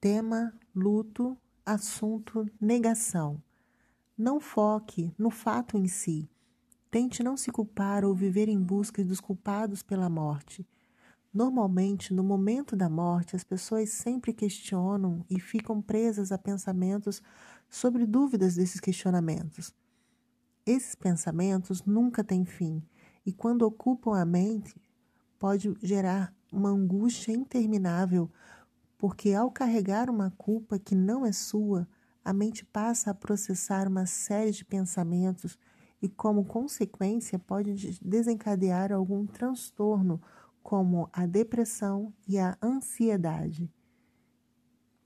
Tema: luto, assunto: negação. Não foque no fato em si. Tente não se culpar ou viver em busca dos culpados pela morte. Normalmente, no momento da morte, as pessoas sempre questionam e ficam presas a pensamentos sobre dúvidas desses questionamentos. Esses pensamentos nunca têm fim e, quando ocupam a mente, pode gerar uma angústia interminável, porque ao carregar uma culpa que não é sua, a mente passa a processar uma série de pensamentos e, como consequência, pode desencadear algum transtorno, como a depressão e a ansiedade.